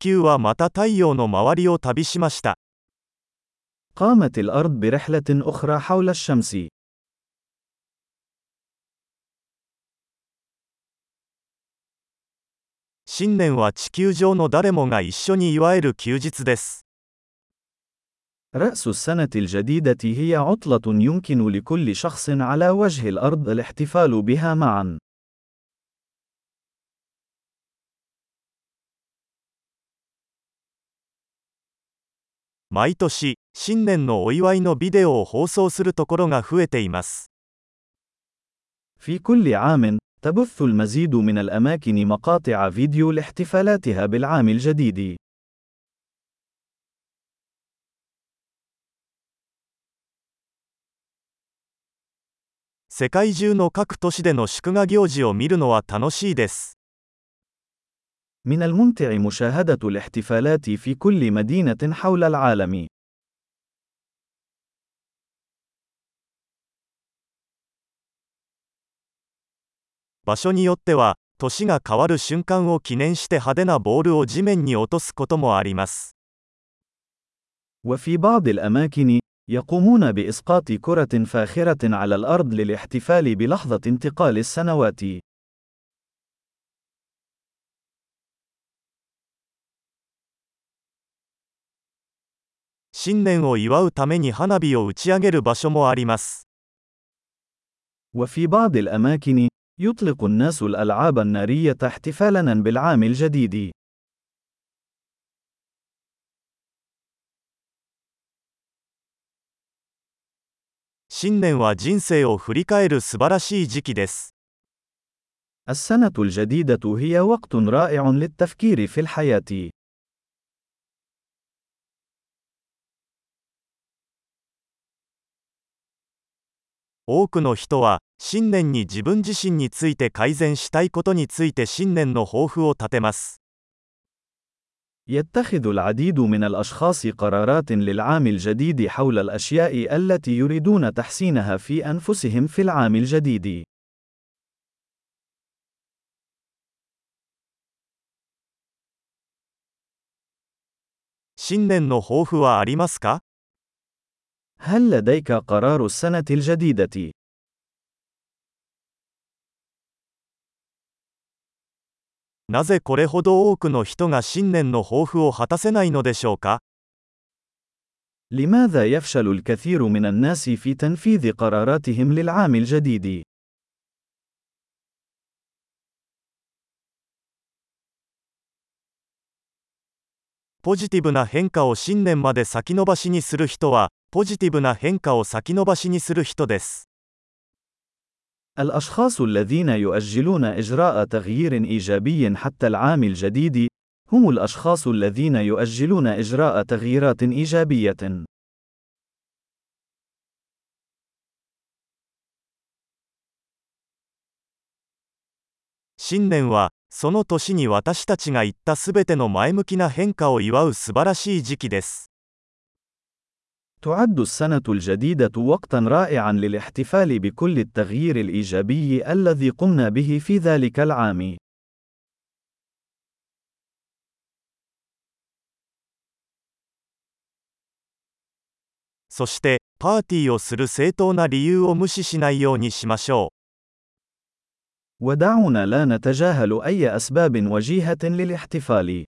球はまた太陽の周りを旅しました قامت الأرض برحلة أخرى حول الشمس. 新年は地球上の誰もが一緒に祝える休日です رأس السنة الجديدة هي عطلة يمكن لكل شخص على وجه الأرض الاحتفال بها معا. 毎年新年のお祝いのビデオを放送するところが増えています في كل عام تبث المزيد من الأماكن مقاطع فيديو لاحتفالاتها بالعام الجديد من الممتع مشاهدة الاحتفالات في كل مدينة حول العالم. وفي بعض الأماكن، يقومون بإسقاط كرة فاخرة على الأرض للاحتفال بلحظة انتقال السنوات. 新年を祝うために花火を打ち上げる場所もあります。وفي بعض الأماكن يطلق الناس الألعاب النارية احتفالاً بالعام الجديد. 新年は人生を振り返る素晴らしい時期です。السنة الجديدة هي وقت رائع للتفكير في الحياة. 多くの人は新年に自分自身について改善したいことについて新年の抱負を立てます。يتخذ العديد من الأشخاص قرارات للعام الجديد حول الأشياء التي يريدون تحسينها في أنفسهم في العام الجديد. هل لديك قرار السنة الجديدة؟ なぜこれほど多くの人が新年の抱負を果たせないのでしょうか لماذا يفشل الكثير من الناس في تنفيذ قراراتهم للعام الجديد؟ ポジティブな変化を新年まで先延ばしにする人は、 ポジティブな変化を先延ばしにする人です。الأشخاص الذين يؤجلون إجراء تغيير إيجابي حتى العام الجديد هم الأشخاص الذين يؤجلون إجراء تغييرات إيجابية. 新年はその年に私たちが言ったすべての前向きな変化を祝う素晴らしい時期です。 تعد السنة الجديدة وقتًا رائعًا للاحتفال بكل التغيير الإيجابي الذي قمنا به في ذلك العام. ودعونا لا نتجاهل أي أسباب وجيهة للاحتفال.